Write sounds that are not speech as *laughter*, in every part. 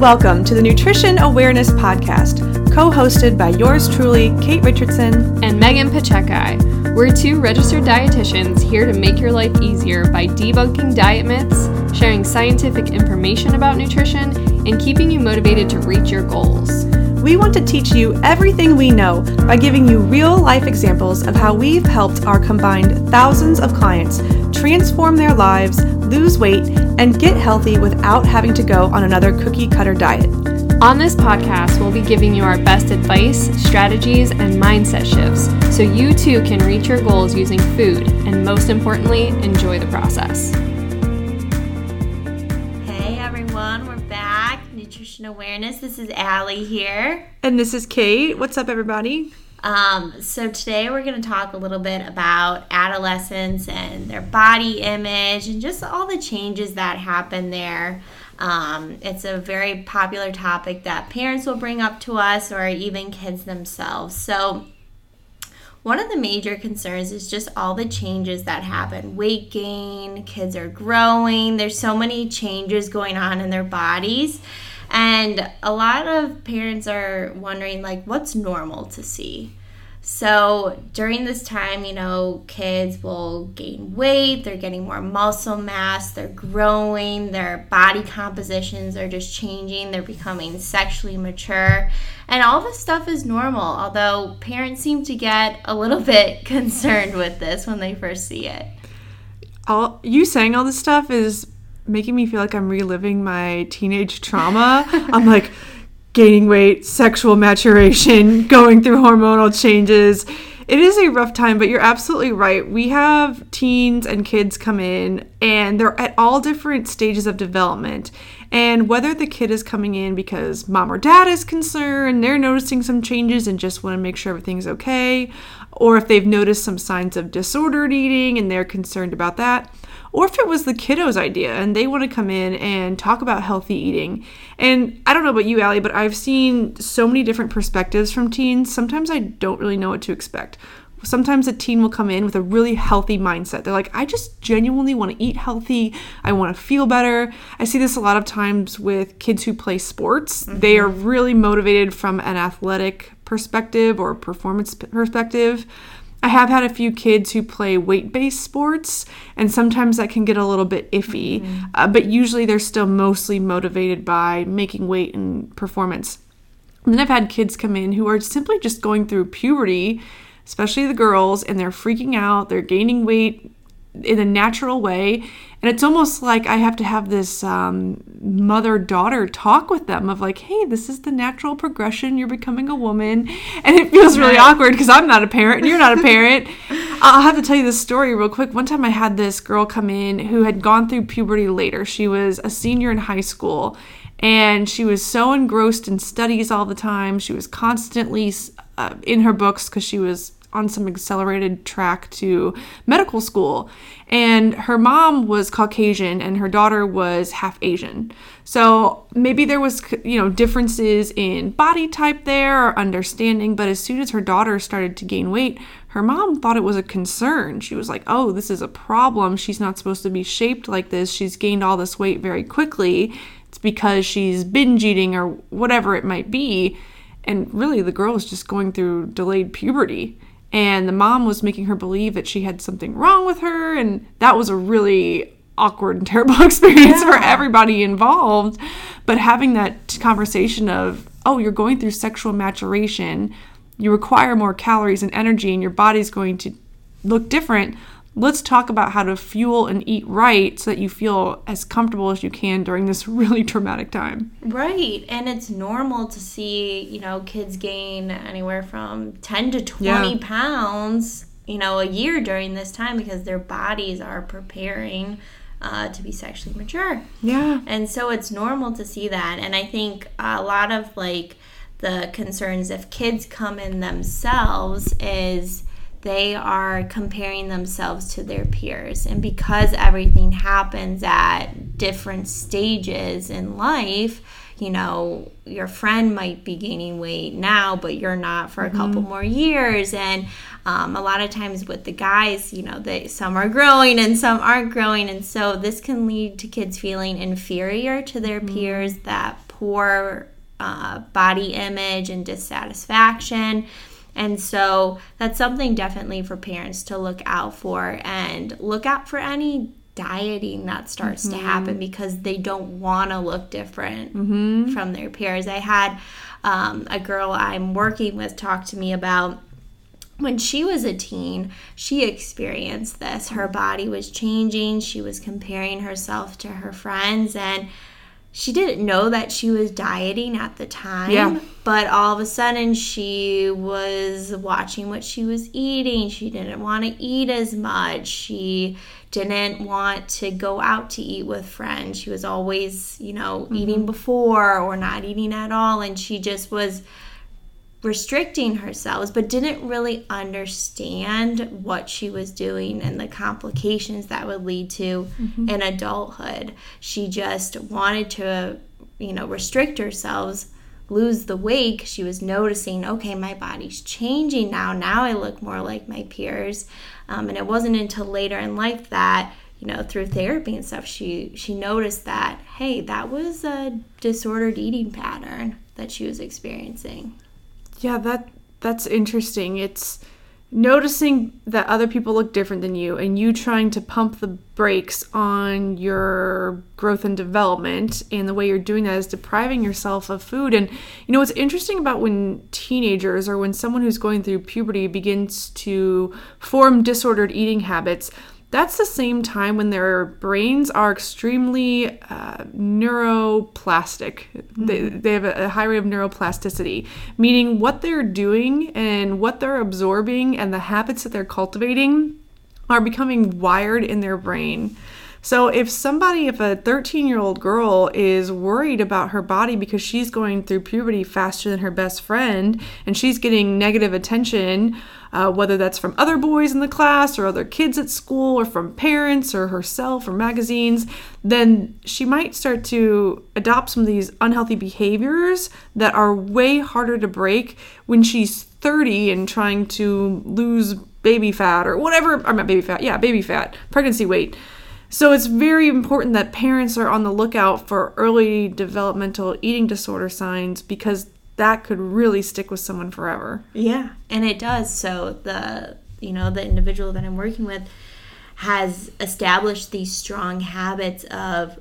Welcome to the Nutrition Awareness Podcast, co hosted by yours truly, Kate Richardson and Megan Pacheco. We're two registered dietitians here to make your life easier by debunking diet myths, sharing scientific information about nutrition, and keeping you motivated to reach your goals. We want to teach you everything we know by giving you real life examples of how we've helped our combined thousands of clients transform their lives, lose weight, and get healthy without having to go on another cookie cutter diet. On this podcast, we'll be giving you our best advice, strategies, and mindset shifts so you too can reach your goals using food and, most importantly, enjoy the process. Awareness. This is Allie here. And this is Kate. What's up, everybody? Um, so today we're going to talk a little bit about adolescents and their body image and just all the changes that happen there. Um, it's a very popular topic that parents will bring up to us or even kids themselves. So one of the major concerns is just all the changes that happen weight gain, kids are growing, there's so many changes going on in their bodies. And a lot of parents are wondering, like, what's normal to see? So during this time, you know, kids will gain weight, they're getting more muscle mass, they're growing, their body compositions are just changing, they're becoming sexually mature. And all this stuff is normal, although parents seem to get a little *laughs* bit concerned with this when they first see it. All you saying all this stuff is making me feel like I'm reliving my teenage trauma. I'm like *laughs* gaining weight, sexual maturation, going through hormonal changes. It is a rough time, but you're absolutely right. We have teens and kids come in, and they're at all different stages of development. And whether the kid is coming in because mom or dad is concerned, they're noticing some changes and just want to make sure everything's okay, or if they've noticed some signs of disordered eating and they're concerned about that, or if it was the kiddo's idea and they want to come in and talk about healthy eating. And I don't know about you, Allie, but I've seen so many different perspectives from teens. Sometimes I don't really know what to expect. Sometimes a teen will come in with a really healthy mindset. They're like, I just genuinely want to eat healthy. I want to feel better. I see this a lot of times with kids who play sports. Mm-hmm. They are really motivated from an athletic perspective or performance perspective. I have had a few kids who play weight based sports, and sometimes that can get a little bit iffy, mm-hmm. uh, but usually they're still mostly motivated by making weight and performance. And then I've had kids come in who are simply just going through puberty, especially the girls, and they're freaking out, they're gaining weight in a natural way. And it's almost like I have to have this um, mother daughter talk with them of like, hey, this is the natural progression. You're becoming a woman. And it feels really awkward because I'm not a parent and you're not a parent. *laughs* I'll have to tell you this story real quick. One time I had this girl come in who had gone through puberty later. She was a senior in high school and she was so engrossed in studies all the time. She was constantly uh, in her books because she was on some accelerated track to medical school. And her mom was Caucasian and her daughter was half Asian. So maybe there was, you know, differences in body type there or understanding. But as soon as her daughter started to gain weight, her mom thought it was a concern. She was like, oh, this is a problem. She's not supposed to be shaped like this. She's gained all this weight very quickly. It's because she's binge eating or whatever it might be. And really, the girl is just going through delayed puberty and the mom was making her believe that she had something wrong with her and that was a really awkward and *laughs* terrible experience yeah. for everybody involved. But having that conversation of oh you're going through sexual maturation. You require more calories and energy and your body's going to look different let's talk about how to fuel and eat right so that you feel as comfortable as you can during this *laughs* really traumatic time. Right. And it's normal to see, you know, kids gain anywhere from 10 to 20 yeah. pounds, you know, a year during this time because their bodies are preparing uh, to be sexually mature. Yeah. And so it's normal to see that. And I think a lot of like the concerns if kids come in themselves is they are comparing themselves to their peers. And because everything happens at different stages in life, you know, your friend might be gaining weight now, but you're not for a mm-hmm. couple more years. And um, a lot of times with the guys, you know, they some are growing and some aren't growing, and so this can lead to kids feeling inferior to their mm-hmm. peers that poor uh, body image and dissatisfaction. And so that's something definitely for parents to look out for and look out for any dieting that starts mm-hmm. to happen because they don't want to look different mm-hmm. from their peers. I had um, a girl I'm working with talk to me about when she was a teen, she experienced this. Her body was changing, she was comparing herself to her friends, and she didn't know that she was dieting at the time. Yeah. But all of a sudden, she was watching what she was eating. She didn't want to eat as much. She didn't want to go out to eat with friends. She was always, you know, mm-hmm. eating before or not eating at all. And she just was restricting herself, but didn't really understand what she was doing and the complications that would lead to mm-hmm. in adulthood. She just wanted to, you know, restrict herself, lose the weight. She was noticing, okay, my body's changing now. Now I look more like my peers. Um, and it wasn't until later in life that you know through therapy and stuff she she noticed that hey that was a disordered eating pattern that she was experiencing yeah, that that's interesting. It's noticing that other people look different than you and you trying to pump the brakes on your growth and development and the way you're doing that is depriving yourself of food and you know what's interesting about when teenagers or when someone who's going through puberty begins to form disordered eating habits that's the same time when their brains are extremely uh, neuroplastic. Mm-hmm. They, they have a, a high rate of neuroplasticity, meaning what they're doing and what they're absorbing and the habits that they're cultivating are becoming wired in their brain. So if somebody, if a 13 year old girl is worried about her body because she's going through puberty faster than her best friend and she's getting negative attention, uh, whether that's from other boys in the class or other kids at school or from parents or herself or magazines, then she might start to adopt some of these unhealthy behaviors that are way harder to break when she's 30 and trying to lose baby fat or whatever, or not baby fat, yeah, baby fat, pregnancy weight. So it's very important that parents are on the lookout for early developmental eating disorder signs because that could really stick with someone forever. Yeah, and it does. So the you know the individual that I'm working with has established these strong habits of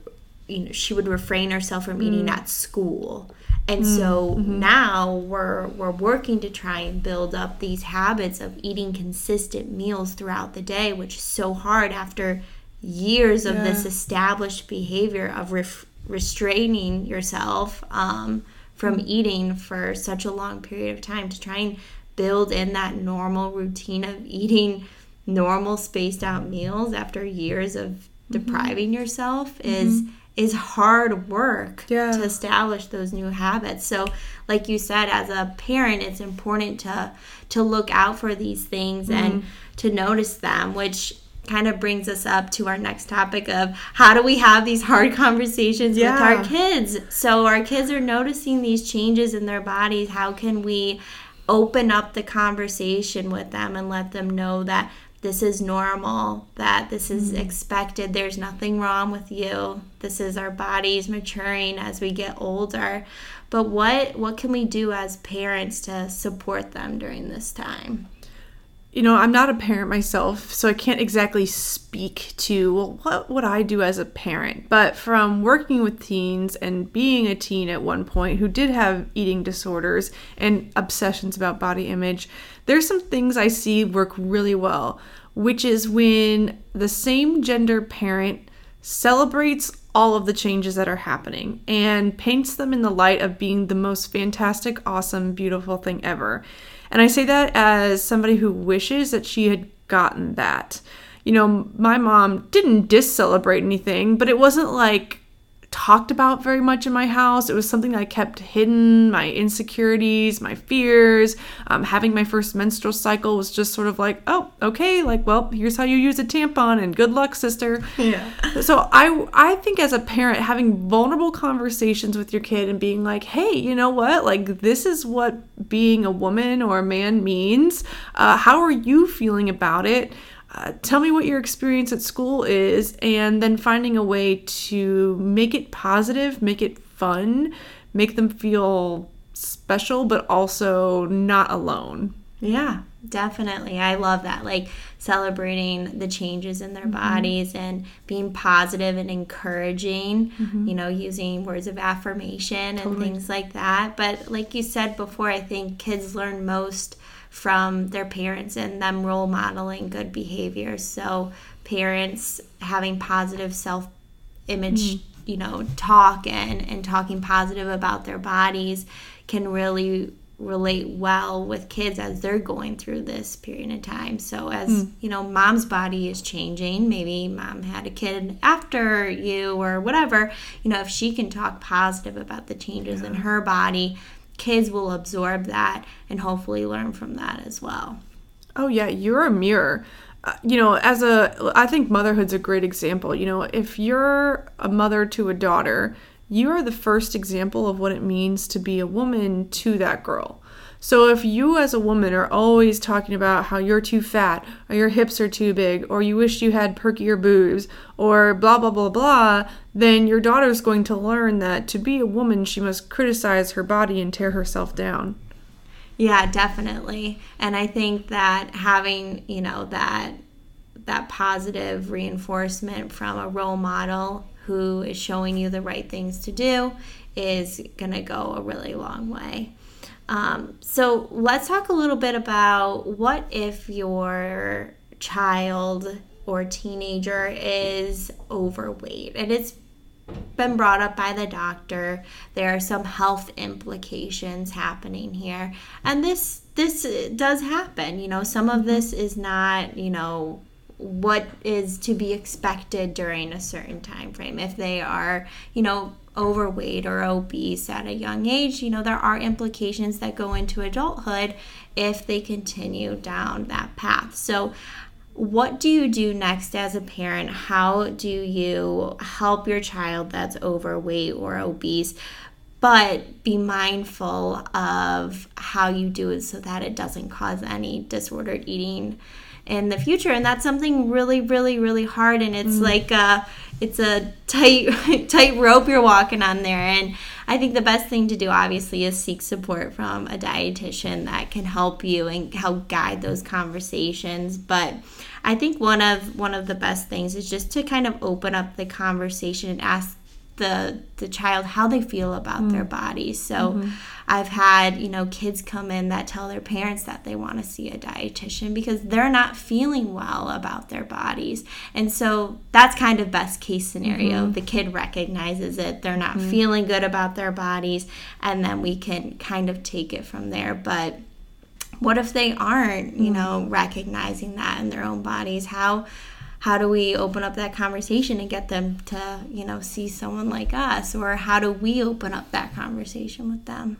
you know she would refrain herself from eating mm. at school and mm, so mm-hmm. now we're we're working to try and build up these habits of eating consistent meals throughout the day which is so hard after years of yeah. this established behavior of ref- restraining yourself um, from mm-hmm. eating for such a long period of time to try and build in that normal routine of eating normal spaced out meals after years of mm-hmm. depriving yourself is mm-hmm. is hard work yeah. to establish those new habits so like you said as a parent it's important to to look out for these things and mm-hmm. to notice them which kind of brings us up to our next topic of how do we have these hard *laughs* conversations yeah. with our kids? So our kids are noticing these changes in their bodies. How can we open up the conversation with them and let them know that this is normal that this is mm-hmm. expected there's nothing wrong with you. This is our bodies maturing as we get older. But what what can we do as parents to support them during this time you know, I'm not a parent myself, so I can't exactly speak to well, what would I do as a parent. But from working with teens and being a teen at one point who did have eating disorders and obsessions about body image, there's some things I see work really well, which is when the same gender parent celebrates all of the changes that are happening and paints them in the light of being the most fantastic, awesome, beautiful thing ever. And I say that as somebody who wishes that she had gotten that. You know, my mom didn't discelebrate anything, but it wasn't like talked about very much in my house. It was something I kept hidden. My insecurities, my fears, um, having my first menstrual cycle was just sort of like, oh, okay, like, well, here's how you use a tampon, and good luck, sister. Yeah. So I, I think as a parent, having vulnerable conversations with your kid and being like, hey, you know what? Like, this is what being a woman or a man means. Uh, how are you feeling about it? Uh, tell me what your experience at school is, and then finding a way to make it positive, make it fun, make them feel special, but also not alone. Yeah, definitely. I love that. Like celebrating the changes in their Mm-hmm. bodies and being positive and encouraging, Mm-hmm. you know, using words of affirmation and things like that. But like you said before, I think kids learn most from their parents and them role modeling good behavior. So parents having positive self image mm-hmm. you know talk and and talking positive about their bodies can really relate well with kids as they're going through this period of time. So as mm. you know mom's body is changing maybe mom had a kid after you or whatever you know if she can talk positive about the changes in her body kids will absorb that and hopefully learn from that as well Oh yeah, you're a mirror. Uh, you know, as a I think motherhood's a great example. You know, if you're a mother to a daughter, you are the first example of what it means to be a woman to that girl. So if you as a woman are always talking about how you're too fat or your hips are too big or you wish you had perkier boobs or blah blah blah blah, then your daughter's going to learn that to be a woman she must criticize her body and tear herself down. Yeah, definitely. And I think that having, you know, that that positive reinforcement from a role model who is showing you the right things to do is going to go a really long way. Um, so let's talk a little bit about what if your child or teenager is overweight and it's been brought up by the doctor. There are some health implications happening here. And this this does happen. You know, some of this is not, you know, what is to be expected during a certain time frame. If they are, you know, overweight or obese at a young age, you know, there are implications that go into adulthood if they continue down that path. So what do you do next as a parent? How do you help your child that's overweight or obese, but be mindful of how you do it so that it doesn't cause any disordered eating in the future? And that's something really, really, really hard. And it's mm. like a it's a tight *laughs* tight rope you're walking on there. And I think the best thing to do, obviously, is seek support from a dietitian that can help you and help guide those conversations. But I think one of one of the best things is just to kind of open up the conversation and ask the the child how they feel about mm. their bodies. So mm-hmm. I've had, you know, kids come in that tell their parents that they want to see a dietitian because they're not feeling well about their bodies. And so that's kind of best case scenario. Mm-hmm. The kid recognizes it, they're not mm. feeling good about their bodies, and then we can kind of take it from there. But what if they aren't you mm. know recognizing that in their own bodies how how do we open up that conversation and get them to you know see someone like us or how do we open up that conversation with them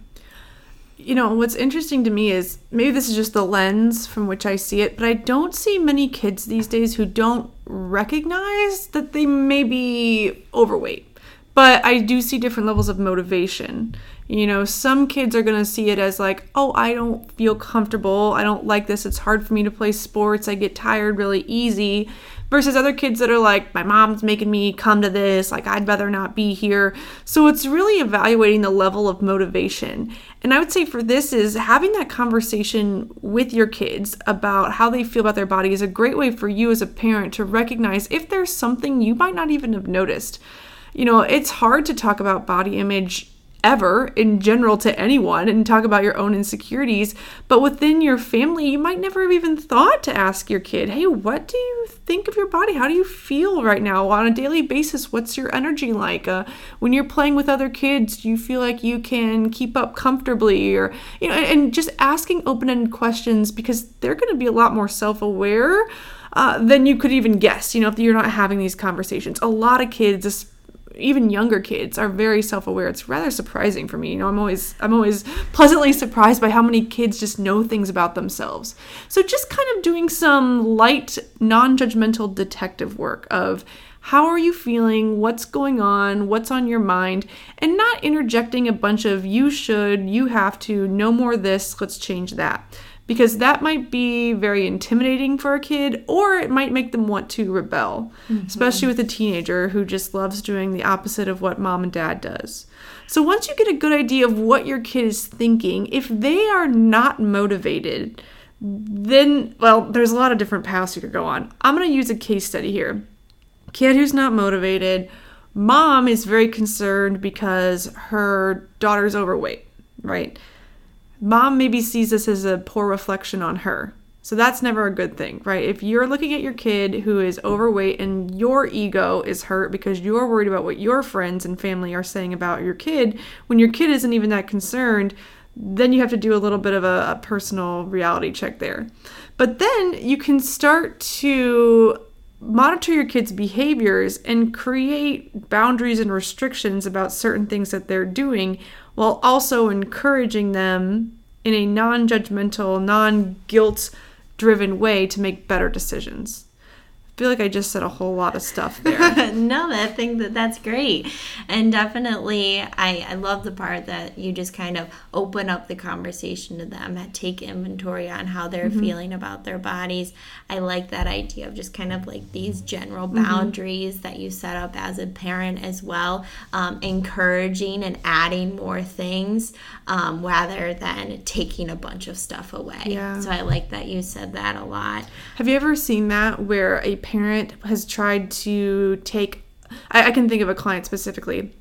you know, what's interesting to me is maybe this is just the lens from which I see it, but I don't see many kids these days who don't recognize that they may be overweight. But I do see different levels of motivation. You know, some kids are going to see it as like, oh, I don't feel comfortable. I don't like this. It's hard for me to play sports. I get tired really easy. Versus other kids that are like, my mom's making me come to this. Like, I'd rather not be here. So it's really evaluating the level of motivation. And I would say for this is having that conversation with your kids about how they feel about their body is a great way for you as a parent to recognize if there's something you might not even have noticed. You know, it's hard to talk about body image ever in general to anyone and talk about your own insecurities. But within your family, you might never have even thought to ask your kid, hey, what do you think of your body? How do you feel right now on a daily basis? What's your energy like? Uh, when you're playing with other kids, do you feel like you can keep up comfortably? Or, you know, and just asking open ended questions because they're going to be a lot more self aware. Uh, than you could even guess, you know, if you're not having these conversations. A lot of kids, even younger kids are very self-aware. It's rather surprising for me. You know i'm always i'm always pleasantly surprised by how many kids just know things about themselves. So just kind of doing some light non-judgmental detective work of how are you feeling? What's going on? What's on your mind? And not interjecting a bunch of you should you have to no more this let's change that because that might be very intimidating for a kid or it might make them want to rebel, mm-hmm. especially with a teenager who just loves doing the opposite of what mom and dad does. So once you get a good idea of what your kid is thinking, if they are not motivated, then well, there's a lot of different paths you could go on. I'm going to use a case study here. Kid who's not motivated, mom is very concerned because her daughter's overweight, right? Mom maybe sees this as a poor reflection on her. So that's never a good thing, right? If you're looking at your kid who is overweight and your ego is hurt because you're worried about what your friends and family are saying about your kid, when your kid isn't even that concerned, then you have to do a little bit of a, a personal reality check there. But then you can start to monitor your kids' behaviors and create boundaries and restrictions about certain things that they're doing while also encouraging them in a non judgmental, non guilt driven way to make better decisions. I feel like I just said a whole lot of stuff there. *laughs* no, I think that that's great. And definitely, I, I love the part that you just kind of open up the conversation to them, and take inventory on how they're Mm-hmm. feeling about their bodies. I like that idea of just kind of like these general Mm-hmm. boundaries that you set up as a parent as well, um, encouraging and adding more things um, rather than taking a bunch of stuff away. Yeah. So I like that you said that a lot. Have you ever seen that where a parent has tried to take? I, I can think of a client specifically.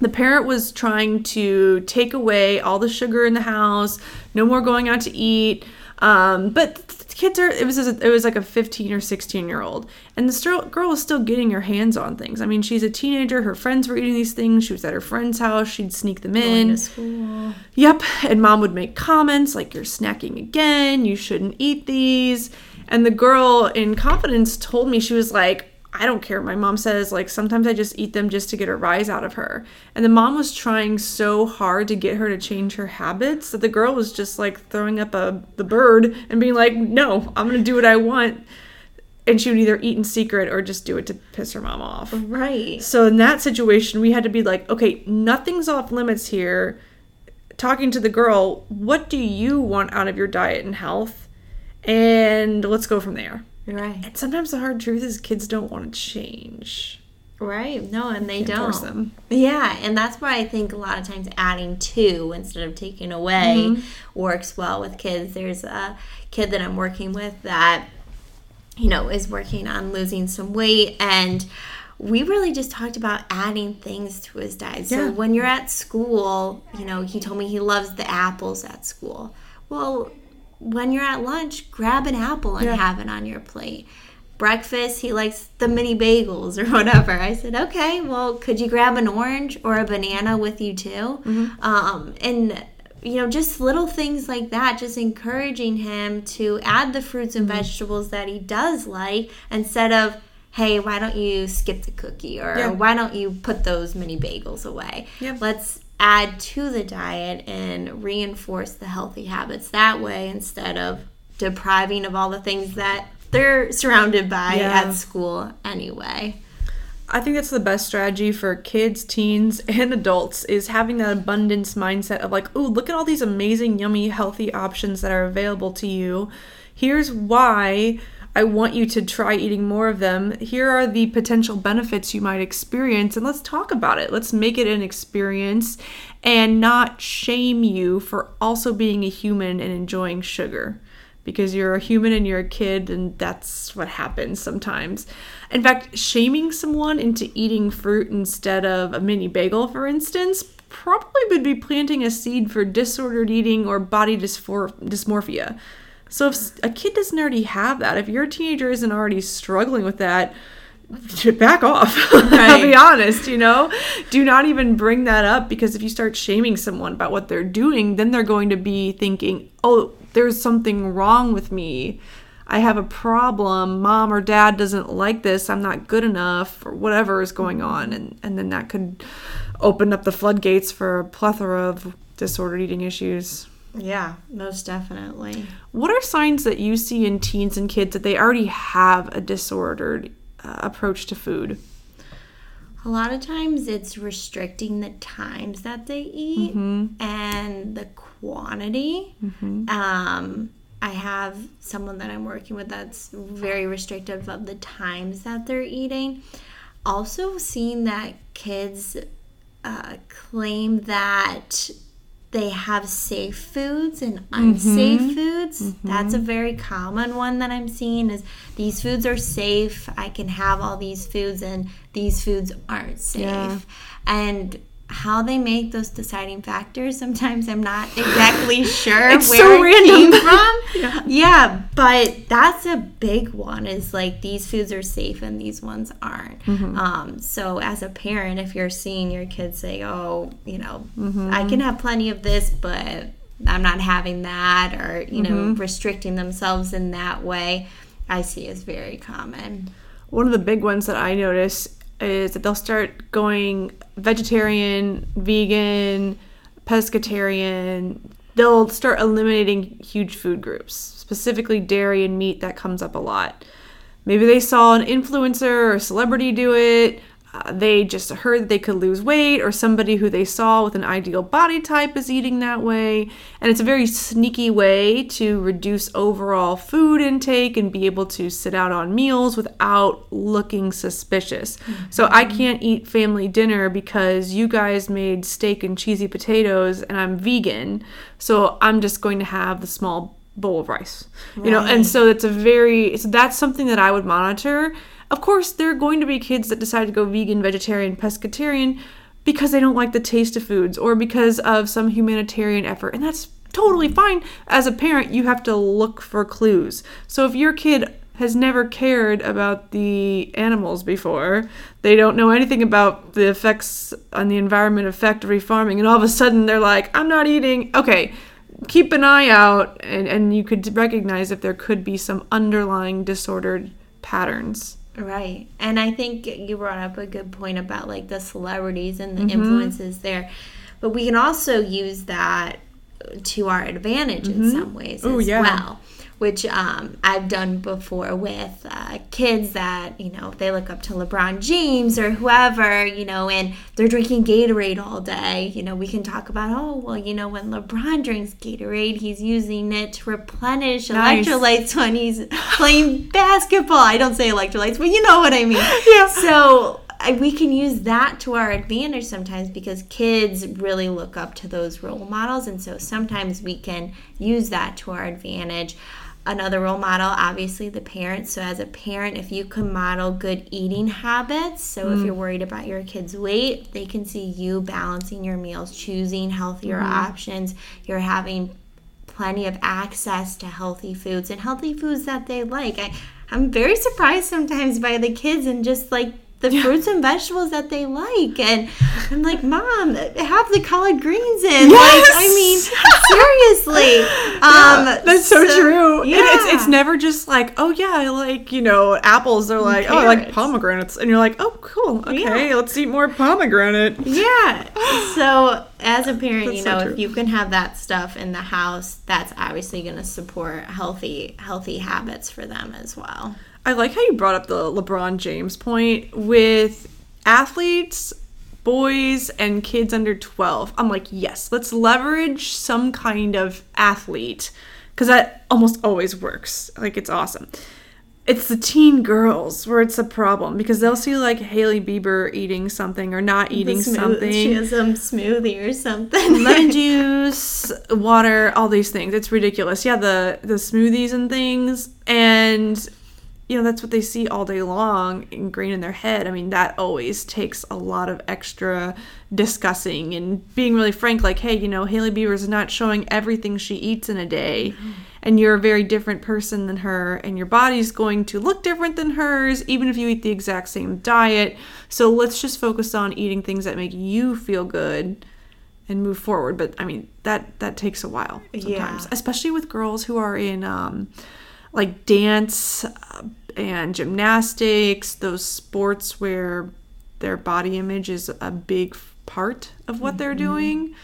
The parent was trying to take away all the sugar in the house, no more going out to eat. Um, but the kids are it was it was like a 15 or 16 year old and the girl was still getting her hands on things i mean she's a teenager her friends were eating these things she was at her friend's house she'd sneak them in Going to school. Yep. And mom would make comments like, you're snacking again. You shouldn't eat these. And the girl, in confidence, told me, she was like, I don't care. My mom says, like, sometimes I just eat them just to get a rise out of her. And the mom was trying so hard to get her to change her habits that the girl was just like throwing up a the bird and being like, no, I'm going to do what I want. And she would either eat in secret or just do it to piss her mom off. Right. So in that situation, we had to be like, okay, nothing's off limits here. Talking to the girl, what do you want out of your diet and health? And let's go from there. Right. And sometimes the hard truth is kids don't want to change. Right. No, and they don't. them. Yeah, and that's why I think a lot of times adding to instead of taking away Mm-hmm. works well with kids. There's a kid that I'm working with that, you know, is working on losing some weight and we really just talked about adding things to his diet. So Yeah. when you're at school, you know, he told me he loves the apples at school. Well, when you're at lunch, grab an apple and Yeah. have it on your plate. Breakfast, he likes the mini bagels or *laughs* whatever. I said, okay, well, could you grab an orange or a banana with you too? Um, and you know, just little things like that, just encouraging him to add the fruits and vegetables that he does like instead of, hey, why don't you skip the cookie or Yeah. why don't you put those mini bagels away? Yep. Let's add to the diet and reinforce the healthy habits that way instead of depriving of all the things that they're surrounded by Yeah. at school anyway. I think that's the best strategy for kids, teens, and adults is having that abundance mindset of like, oh, look at all these amazing, yummy, healthy options that are available to you. Here's why I want you to try eating more of them. Here are the potential benefits you might experience, and let's talk about it. Let's make it an experience and not shame you for also being a human and enjoying sugar because you're a human and you're a kid, and that's what happens sometimes. In fact, shaming someone into eating fruit instead of a mini bagel, for instance, probably would be planting a seed for disordered eating or body dysmorphia. So if a kid doesn't already have that, if your teenager isn't already struggling with that, back off. *laughs* I'll be honest, you know? Do not even bring that up because if you start shaming someone about what they're doing, then they're going to be thinking, oh, there's something wrong with me. I have a problem. Mom or dad doesn't like this. I'm not good enough, or whatever is going on. And, and then that could open up the floodgates for a plethora of disordered eating issues. Yeah, most definitely. What are signs that you see in teens and kids that they already have a disordered uh, approach to food? A lot of times it's restricting the times that they eat and the quantity. Um, I have someone that I'm working with that's very restrictive of the times that they're eating. Also, seeing that kids uh, claim that they have safe foods and unsafe Mm-hmm. foods. That's a very common one that I'm seeing is these foods are safe. I can have all these foods and these foods aren't safe. Yeah. And how they make those deciding factors, sometimes I'm not exactly *laughs* sure It's where so it random. came *laughs* from. Yeah. Yeah, but that's a big one is like these foods are safe and these ones aren't. Mm-hmm. Um, so as a parent, if you're seeing your kids say, oh, you know, Mm-hmm. I can have plenty of this, but I'm not having that, or, you know, Mm-hmm. restricting themselves in that way, I see is very common. One of the big ones that I notice is that they'll start going vegetarian, vegan, pescatarian. They'll start eliminating huge food groups, specifically dairy and meat. That comes up a lot. Maybe they saw an influencer or celebrity do it. Uh, they just heard they could lose weight, or somebody who they saw with an ideal body type is eating that way. And it's a very sneaky way to reduce overall food intake and be able to sit out on meals without looking suspicious. So I can't eat family dinner because you guys made steak and cheesy potatoes and I'm vegan. So I'm just going to have the small bowl of rice. You know, and so it's a very so that's something that I would monitor. Of course, there are going to be kids that decide to go vegan, vegetarian, pescatarian because they don't like the taste of foods or because of some humanitarian effort. And that's totally fine. As a parent, you have to look for clues. So if your kid has never cared about the animals before, they don't know anything about the effects on the environment of factory farming, and all of a sudden they're like, I'm not eating. Okay, keep an eye out, and, and you could recognize if there could be some underlying disordered patterns. Right. And I think you brought up a good point about like the celebrities and the Mm-hmm. influences there. But we can also use that to our advantage in some ways Ooh, as yeah. well. Which um, I've done before with uh, kids that, you know, they look up to LeBron James or whoever, you know, and they're drinking Gatorade all day. You know, we can talk about, oh, well, you know, when LeBron drinks Gatorade, he's using it to replenish Nice. electrolytes when he's playing *laughs* basketball. I don't say electrolytes, but you know what I mean. *laughs* Yeah. So I, we can use that to our advantage sometimes because kids really look up to those role models. And so sometimes we can use that to our advantage. Another role model, obviously, the parents. So, as a parent, if you can model good eating habits, so if you're mm. worried about your kid's weight, they can see you balancing your meals, choosing healthier mm-hmm. options. You're having plenty of access to healthy foods and healthy foods that they like. I, I'm very surprised sometimes by the kids and just like the fruits and vegetables that they like. And I'm like, Mom, have the collard greens in. Like, I mean, *laughs* seriously. Um, That's so, true. And Yeah. it's it's never just like, oh yeah, I like, you know, apples. They're like, oh, I like pomegranates. And you're like, oh, cool. Okay, Yeah. let's eat more pomegranate. Yeah. *gasps* So as a parent, That's you know, true. if you can have that stuff in the house, that's obviously going to support healthy healthy habits for them as well. I like how you brought up the LeBron James point with athletes, boys, and kids under 12. I'm like, yes, let's leverage some kind of athlete because that almost always works. Like, it's awesome. It's the teen girls where it's a problem because they'll see like Hailey Bieber eating something or not eating Smooth- something. She has some smoothie or something. *laughs* lemon *laughs* juice, water, all these things. It's ridiculous. Yeah, the the smoothies and things, and you know that's what they see all day long ingrained in their head. I mean, that always takes a lot of extra discussing and being really frank. Like, hey, you know, Hailey Bieber's not showing everything she eats in a day. And you're a very different person than her, and your body's going to look different than hers, even if you eat the exact same diet. So let's just focus on eating things that make you feel good and move forward but i mean that that takes a while sometimes Yeah. especially with girls who are in um like dance uh, and gymnastics those sports where their body image is a big part of what they're doing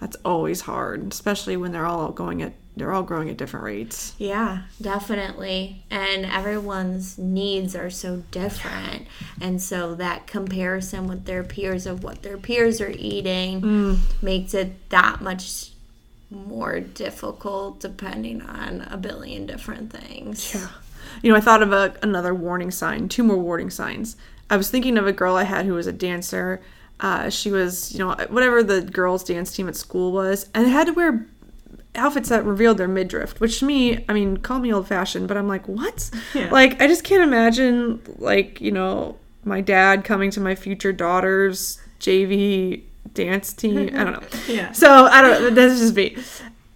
that's always hard especially when they're all going at they're all growing at different rates Yeah, definitely. And everyone's needs are so different. And so that comparison with their peers of what their peers are eating Mm. makes it that much more difficult depending on a billion different things. Yeah. You know, I thought of a, another warning sign, two more warning signs. I was thinking of a girl I had who was a dancer. Uh, she was, you know, whatever the girls' dance team at school was, and they had to wear outfits that revealed their midriff, which to me, I mean, call me old fashioned, but I'm like, what? Yeah. Like, I just can't imagine, like, you know, my dad coming to my future daughter's JV dance team. I don't know. *laughs* Yeah. So I don't. That's just me.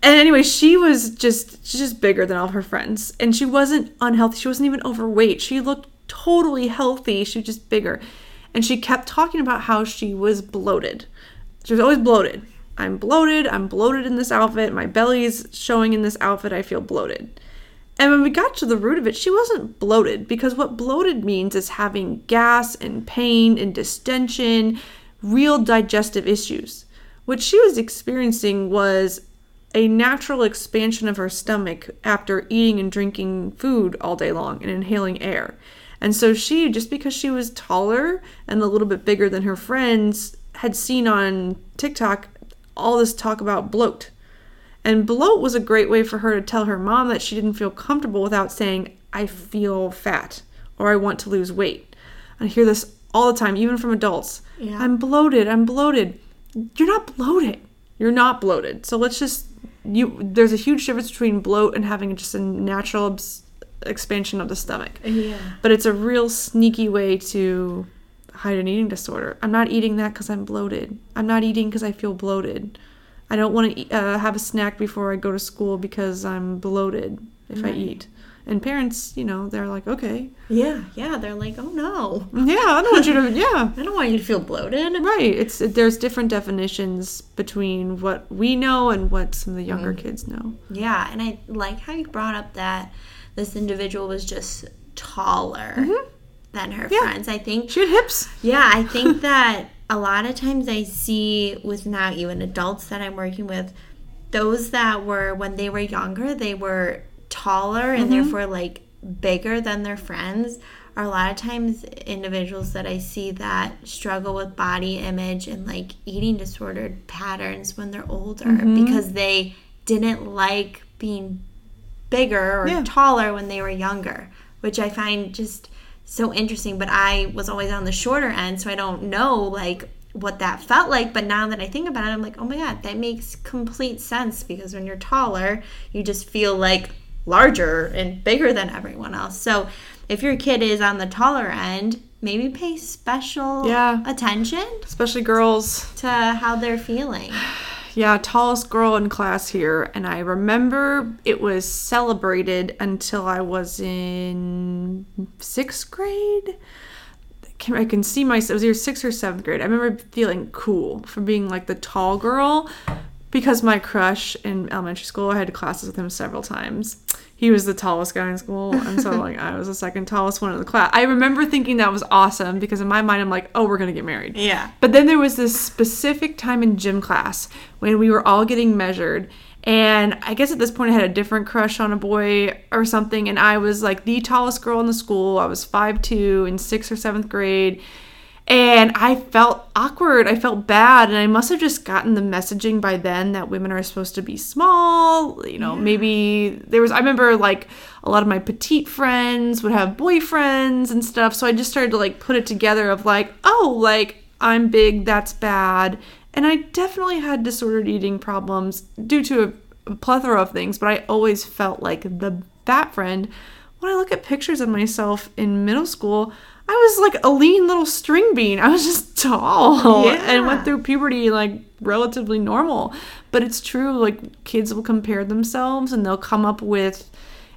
And anyway, she was just she's just bigger than all her friends, and she wasn't unhealthy. She wasn't even overweight. She looked totally healthy. She was just bigger, and she kept talking about how she was bloated. She was always bloated. I'm bloated. I'm bloated in this outfit. My belly's showing in this outfit. I feel bloated. And when we got to the root of it, she wasn't bloated because what bloated means is having gas and pain and distension, real digestive issues. What she was experiencing was a natural expansion of her stomach after eating and drinking food all day long and inhaling air. And so she, just because she was taller and a little bit bigger than her friends, had seen on TikTok all this talk about bloat. And bloat was a great way for her to tell her mom that she didn't feel comfortable without saying, I feel fat or I want to lose weight. I hear this all the time, even from adults. Yeah. I'm bloated. I'm bloated. You're not bloated. You're not bloated. So let's just you. There's a huge difference between bloat and having just a natural abs- expansion of the stomach. Yeah. But it's a real sneaky way to hide an eating disorder. I'm not eating that because I'm bloated. I'm not eating because I feel bloated. I don't want to uh, have a snack before I go to school because I'm bloated if I eat. And parents, you know, they're like, okay, Yeah, yeah. They're like, oh no, *laughs* yeah, I don't want you to, *laughs* yeah, I don't want you to feel bloated. right. It's there's different definitions between what we know and what some of the younger kids know. Yeah, and I like how you brought up that this individual was just taller than her Mm-hmm. Yeah. friends. I think She had hips. Yeah, I *laughs* think that a lot of times I see with you and adults that I'm working with, those that were when they were younger, they were taller and mm-hmm. therefore like bigger than their friends are a lot of times individuals that I see that struggle with body image and like eating disordered patterns when they're older mm-hmm. because they didn't like being bigger or Yeah. taller when they were younger, which I find just so interesting. But I was always on the shorter end, so I don't know like what that felt like. But now that I think about it, I'm like, oh my god, that makes complete sense because when you're taller, you just feel like larger and bigger than everyone else. So if your kid is on the taller end, maybe pay special Yeah. attention Especially girls. to how they're feeling. *sighs* Yeah, tallest girl in class here, and I remember it was celebrated until I was in sixth grade. I can, I can see myself. It was either sixth or seventh grade. I remember feeling cool for being like the tall girl because my crush in elementary school, I had classes with him several times. He was the tallest guy in school, and so *laughs* like I was the second tallest one in the class. I remember thinking that was awesome because in my mind, I'm like, oh, we're gonna get married. Yeah. But then there was this specific time in gym class when we were all getting measured. And I guess at this point I had a different crush on a boy or something. And I was like the tallest girl in the school. I was five two in sixth or seventh grade. And I felt awkward. I felt bad. And I must have just gotten the messaging by then that women are supposed to be small. You know, maybe there was, I remember like a lot of my petite friends would have boyfriends and stuff. So I just started to like put it together of like, oh, like I'm big, that's bad. And I definitely had disordered eating problems due to a, a plethora of things, but I always felt like the fat friend. When I look at pictures of myself in middle school, I was like a lean little string bean. I was just *laughs* tall oh, and went through puberty like relatively normal. But it's true, like kids will compare themselves and they'll come up with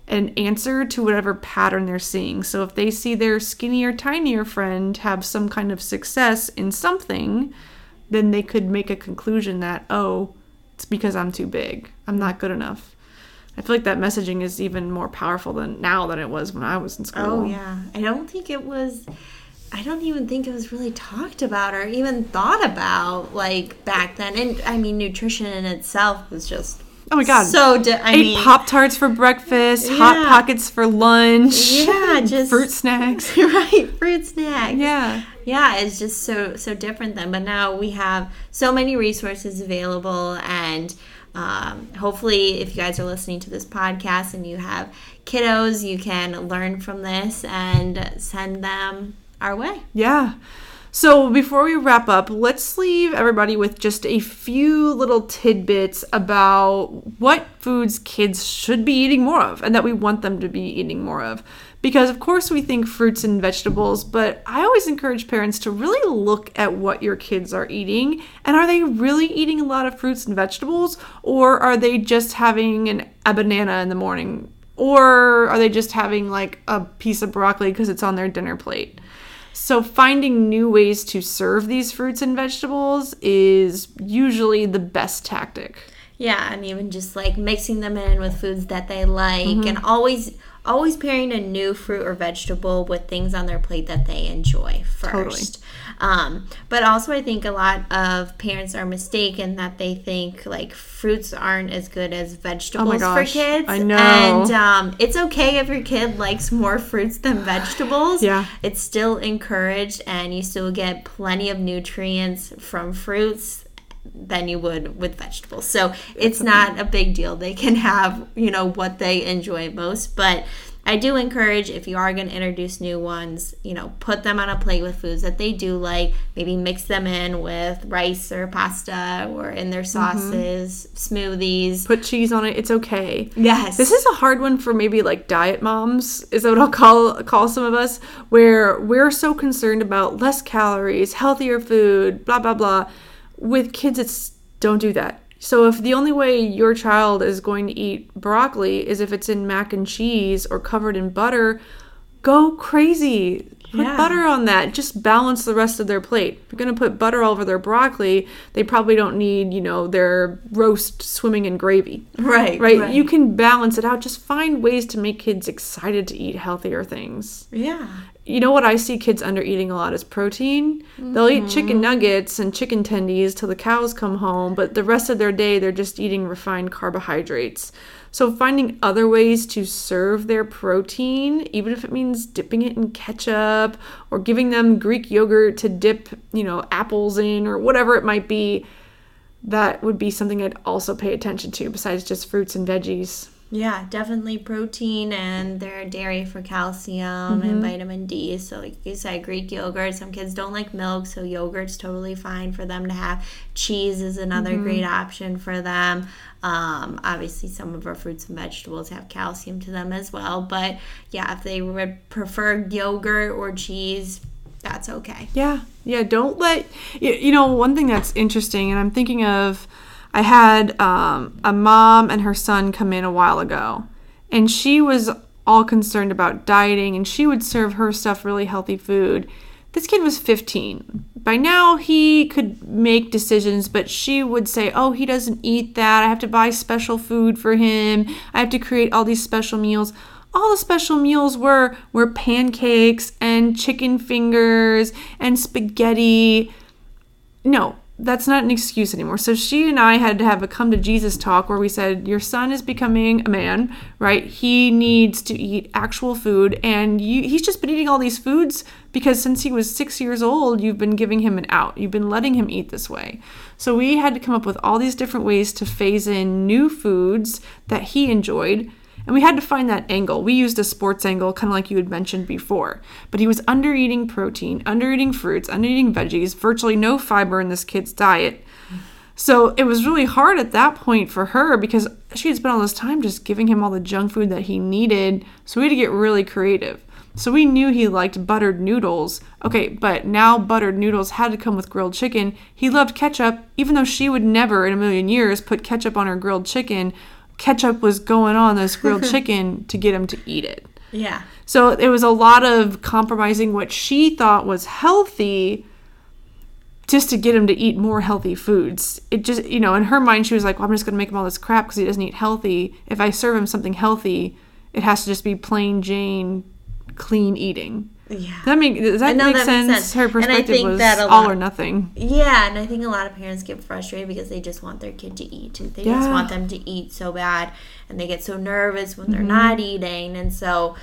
an answer to whatever pattern they're seeing. So if they see their skinnier, tinier friend have some kind of success in something, then they could make a conclusion that, oh, it's because I'm too big. I'm not good enough. I feel like that messaging is even more powerful than now than it was when I was in school. Oh yeah. I don't think it was I don't even think it was really talked about or even thought about like back then. And I mean nutrition in itself was just Oh my god. So di- I Ate mean, Pop Tarts for breakfast, Hot Pockets for lunch. Yeah, *laughs* just- fruit snacks. *laughs* right, fruit snacks. Yeah. yeah it's just so so different then but now we have so many resources available and um, hopefully if you guys are listening to this podcast and you have kiddos you can learn from this and send them our way Yeah. So before we wrap up, let's leave everybody with just a few little tidbits about what foods kids should be eating more of and that we want them to be eating more of. Because, of course, we think fruits and vegetables, but I always encourage parents to really look at what your kids are eating. And are they really eating a lot of fruits and vegetables? Or are they just having an, a banana in the morning? Or are they just having like a piece of broccoli because it's on their dinner plate? So, finding new ways to serve these fruits and vegetables is usually the best tactic. yeah and even just like mixing them in with foods that they like Mm-hmm. and always always pairing a new fruit or vegetable with things on their plate that they enjoy first Totally. Um, but also, I think a lot of parents are mistaken that they think like fruits aren't as good as vegetables for Oh gosh, kids. I know. And um, it's okay if your kid likes more fruits than *sighs* vegetables. Yeah. It's still encouraged, and you still get plenty of nutrients from fruits than you would with vegetables. So it's not a big deal. They can have, you know, what they enjoy most. But I do encourage if you are going to introduce new ones, you know, put them on a plate with foods that they do like. Maybe mix them in with rice or pasta or in their mm-hmm. sauces, smoothies. Put cheese on it, it's okay. Yes. This is a hard one for maybe like diet moms, is what I'll call call some of us, where we're so concerned about less calories, healthier food, blah blah blah. With kids it's don't do that. So if the only way your child is going to eat broccoli is if it's in mac and cheese or covered in butter, go crazy. Put Yeah. butter on that. Just balance the rest of their plate. If you're going to put butter all over their broccoli, they probably don't need, you know, their roast swimming in gravy right, right? You can balance it out. Just find ways to make kids excited to eat healthier things. yeah. You know what I see kids under eating a lot is protein. They'll eat chicken mm-hmm. nuggets and chicken tendies till the cows come home, but the rest of their day they're just eating refined carbohydrates. So finding other ways to serve their protein, even if it means dipping it in ketchup or giving them Greek yogurt to dip, you know, apples in or whatever it might be, that would be something I'd also pay attention to besides just fruits and veggies. Yeah, definitely protein and their dairy for calcium and vitamin D. So, like you said, Greek yogurt. Some kids don't like milk, so yogurt's totally fine for them to have. Cheese is another great option for them. Um, obviously, some of our fruits and vegetables have calcium to them as well. But yeah, if they would prefer yogurt or cheese, that's okay. Yeah, yeah. Don't let you, you know one thing that's interesting, and I'm thinking of. I had um, a mom and her son come in a while ago, and she was all concerned about dieting, and she would serve her stuff really healthy food. This kid was 15. By now, he could make decisions, but she would say, Oh, he doesn't eat that. I have to buy special food for him. I have to create all these special meals all the special meals were were pancakes and chicken fingers and spaghetti. No, that's not an excuse anymore. So she and I had to have a come to Jesus talk where we said, Your son is becoming a man, right? He needs to eat actual food. And you, he's just been eating all these foods because since he was six years old, you've been giving him an out. You've been letting him eat this way. So we had to come up with all these different ways to phase in new foods that he enjoyed. And we had to find that angle. We used a sports angle, kind of like you had mentioned before. But he was under eating protein, under eating fruits, under eating veggies, virtually no fiber in this kid's diet. So it was really hard at that point for her because she had spent all this time just giving him all the junk food that he needed. So we had to get really creative. So we knew he liked buttered noodles. Okay, but now buttered noodles had to come with grilled chicken. He loved ketchup, even though she would never in a million years put ketchup on her grilled chicken ketchup was going on this grilled *laughs* chicken to get him to eat it. Yeah. So it was a lot of compromising what she thought was healthy just to get him to eat more healthy foods. It just, you know, in her mind, she was like, well, I'm just going to make him all this crap because he doesn't eat healthy. If I serve him something healthy, it has to just be plain Jane clean eating. Yeah. That make does that make that sense? makes sense. Her And I perspective think was that a all or nothing. Yeah, and I think a lot of parents get frustrated because they just want their kid to eat. They just want them to eat so bad, and they get so nervous when they're Mm-hmm. not eating. And so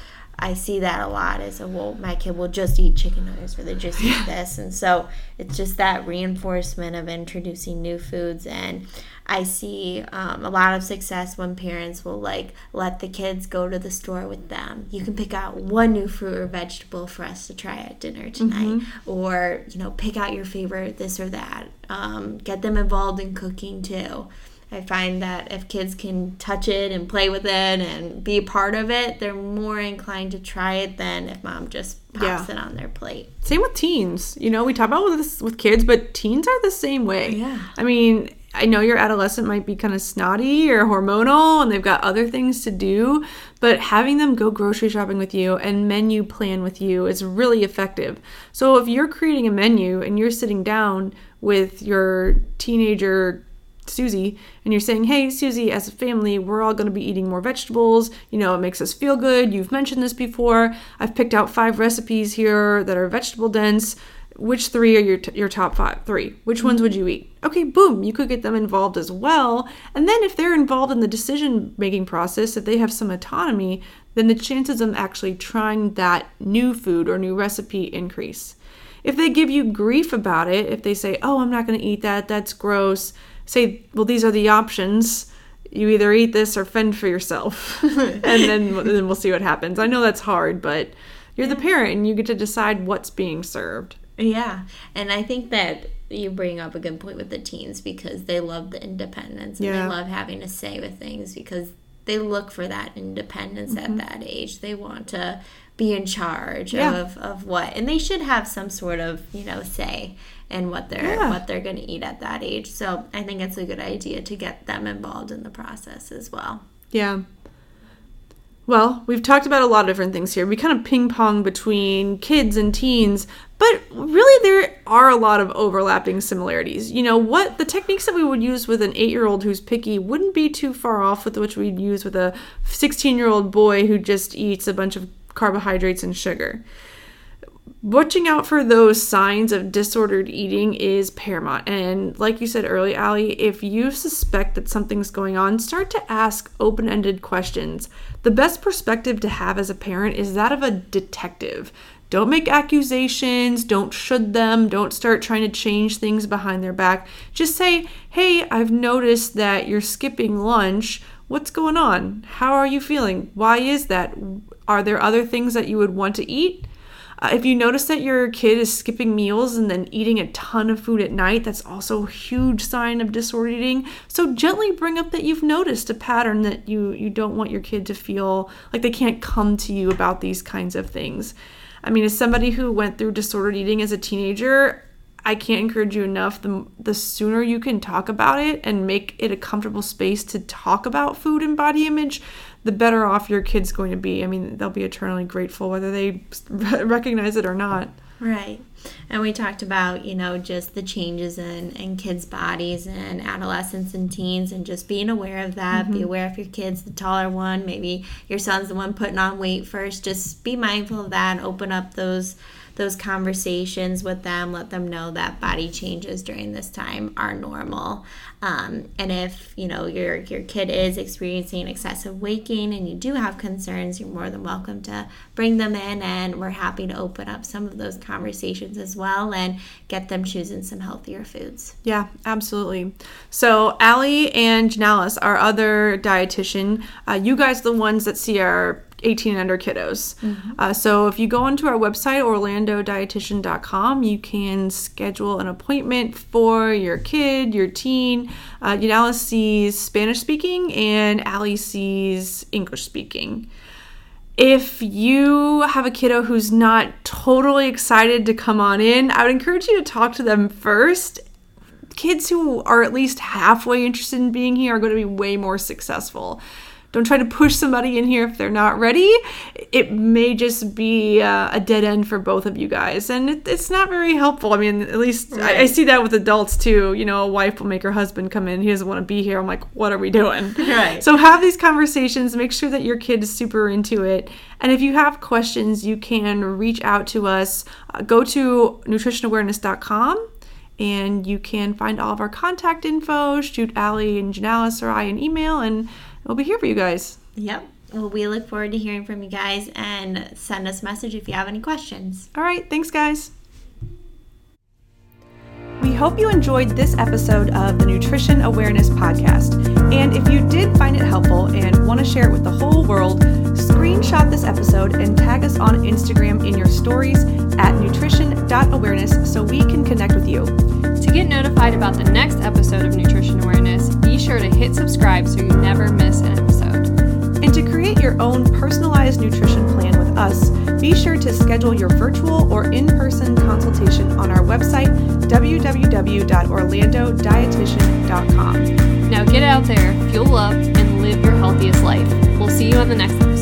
I see that a lot is, well, my kid will just eat chicken nuggets or they just eat this. And so it's just that reinforcement of introducing new foods. And I see um, a lot of success when parents will like let the kids go to the store with them. You can pick out one new fruit or vegetable for us to try at dinner tonight, or you know, pick out your favorite this or that. Um, get them involved in cooking too. I find that if kids can touch it and play with it and be a part of it, they're more inclined to try it than if mom just pops Yeah. it on their plate. Same with teens. You know, we talk about this with kids, but teens are the same way. Yeah. I mean, I know your adolescent might be kind of snotty or hormonal and they've got other things to do, but having them go grocery shopping with you and menu plan with you is really effective. So if you're creating a menu and you're sitting down with your teenager Susie and you're saying, "Hey, Susie, as a family, we're all going to be eating more vegetables. You know, it makes us feel good. You've mentioned this before. I've picked out five recipes here that are vegetable dense. Which three are your t- your top five? Three. Which ones would you eat? Okay, boom. You could get them involved as well. And then if they're involved in the decision making process, if they have some autonomy, then the chances of actually trying that new food or new recipe increase. If they give you grief about it, if they say, "Oh, I'm not going to eat that. That's gross." Say, "Well, these are the options. You either eat this or fend for yourself." *laughs* and then *laughs* then we'll see what happens. I know that's hard, but you're the parent and you get to decide what's being served. Yeah, and I think that you bring up a good point with the teens because they love the independence and Yeah. they love having a say with things because they look for that independence Mm-hmm. at that age. They want to be in charge Yeah. of, of what, and they should have some sort of you know say in what they're Yeah. what they're going to eat at that age. So I think it's a good idea to get them involved in the process as well. Yeah. Well, we've talked about a lot of different things here. We kind of ping pong between kids and teens, but really there are a lot of overlapping similarities. You know, what the techniques that we would use with an eight year old who's picky wouldn't be too far off with which we'd use with a 16 year old boy who just eats a bunch of carbohydrates and sugar. Watching out for those signs of disordered eating is paramount. And like you said earlier, Allie, if you suspect that something's going on, start to ask open ended questions. The best perspective to have as a parent is that of a detective. Don't make accusations, don't should them, don't start trying to change things behind their back. Just say, hey, I've noticed that you're skipping lunch. What's going on? How are you feeling? Why is that? Are there other things that you would want to eat? Uh, if you notice that your kid is skipping meals and then eating a ton of food at night, that's also a huge sign of disordered eating. So gently bring up that you've noticed a pattern that you you don't want your kid to feel like they can't come to you about these kinds of things. I mean, as somebody who went through disordered eating as a teenager, I can't encourage you enough. The, the sooner you can talk about it and make it a comfortable space to talk about food and body image, the better off your kid's going to be. I mean, they'll be eternally grateful whether they *laughs* recognize it or not. Right. And we talked about, you know, just the changes in, in kids' bodies and adolescents and teens and just being aware of that. Be mm-hmm. aware if your kid's the taller one, maybe your son's the one putting on weight first. Just be mindful of that and open up those those conversations with them. Let them know that body changes during this time are normal. Um, and if you know your your kid is experiencing excessive gain and you do have concerns, you're more than welcome to bring them in, and we're happy to open up some of those conversations as well and get them choosing some healthier foods. Yeah, absolutely. So, Allie and Janalis, our other dietitian, uh, you guys the ones that see our 18 and under kiddos. Uh, so, if you go onto our website, orlandodietitian.com, you can schedule an appointment for your kid, your teen. Uh, Janalis sees Spanish speaking, and Allie sees English speaking if you have a kiddo who's not totally excited to come on in, I would encourage you to talk to them first. Kids who are at least halfway interested in being here are going to be way more successful. Don't try to push somebody in here if they're not ready. It may just be uh, a dead end for both of you guys, and it, it's not very helpful. I mean, at least I, I see that with adults too. You know, a wife will make her husband come in. He doesn't want to be here. I'm like, what are we doing? Right. So have these conversations. Make sure that your kid is super into it. And if you have questions, you can reach out to us. Uh, go to nutritionawareness.com and you can find all of our contact info. Shoot Allie and Janalis or I an email, and we'll be here for you guys. Yep. Well, we look forward to hearing from you guys and send us a message if you have any questions. All right, thanks, guys. We hope you enjoyed this episode of the Nutrition Awareness Podcast. And if you did find it helpful and want to share it with the whole world, screenshot this episode and tag us on Instagram in your stories at nutrition.awareness so we can connect with you. To get notified about the next episode of Nutrition Awareness, be sure to hit subscribe so you never miss an episode. And to create your own personalized nutrition plan with us, be sure to schedule your virtual or in person consultation on our website, www.orlandodietitian.com. Now get out there, fuel up, and live your healthiest life. We'll see you on the next episode.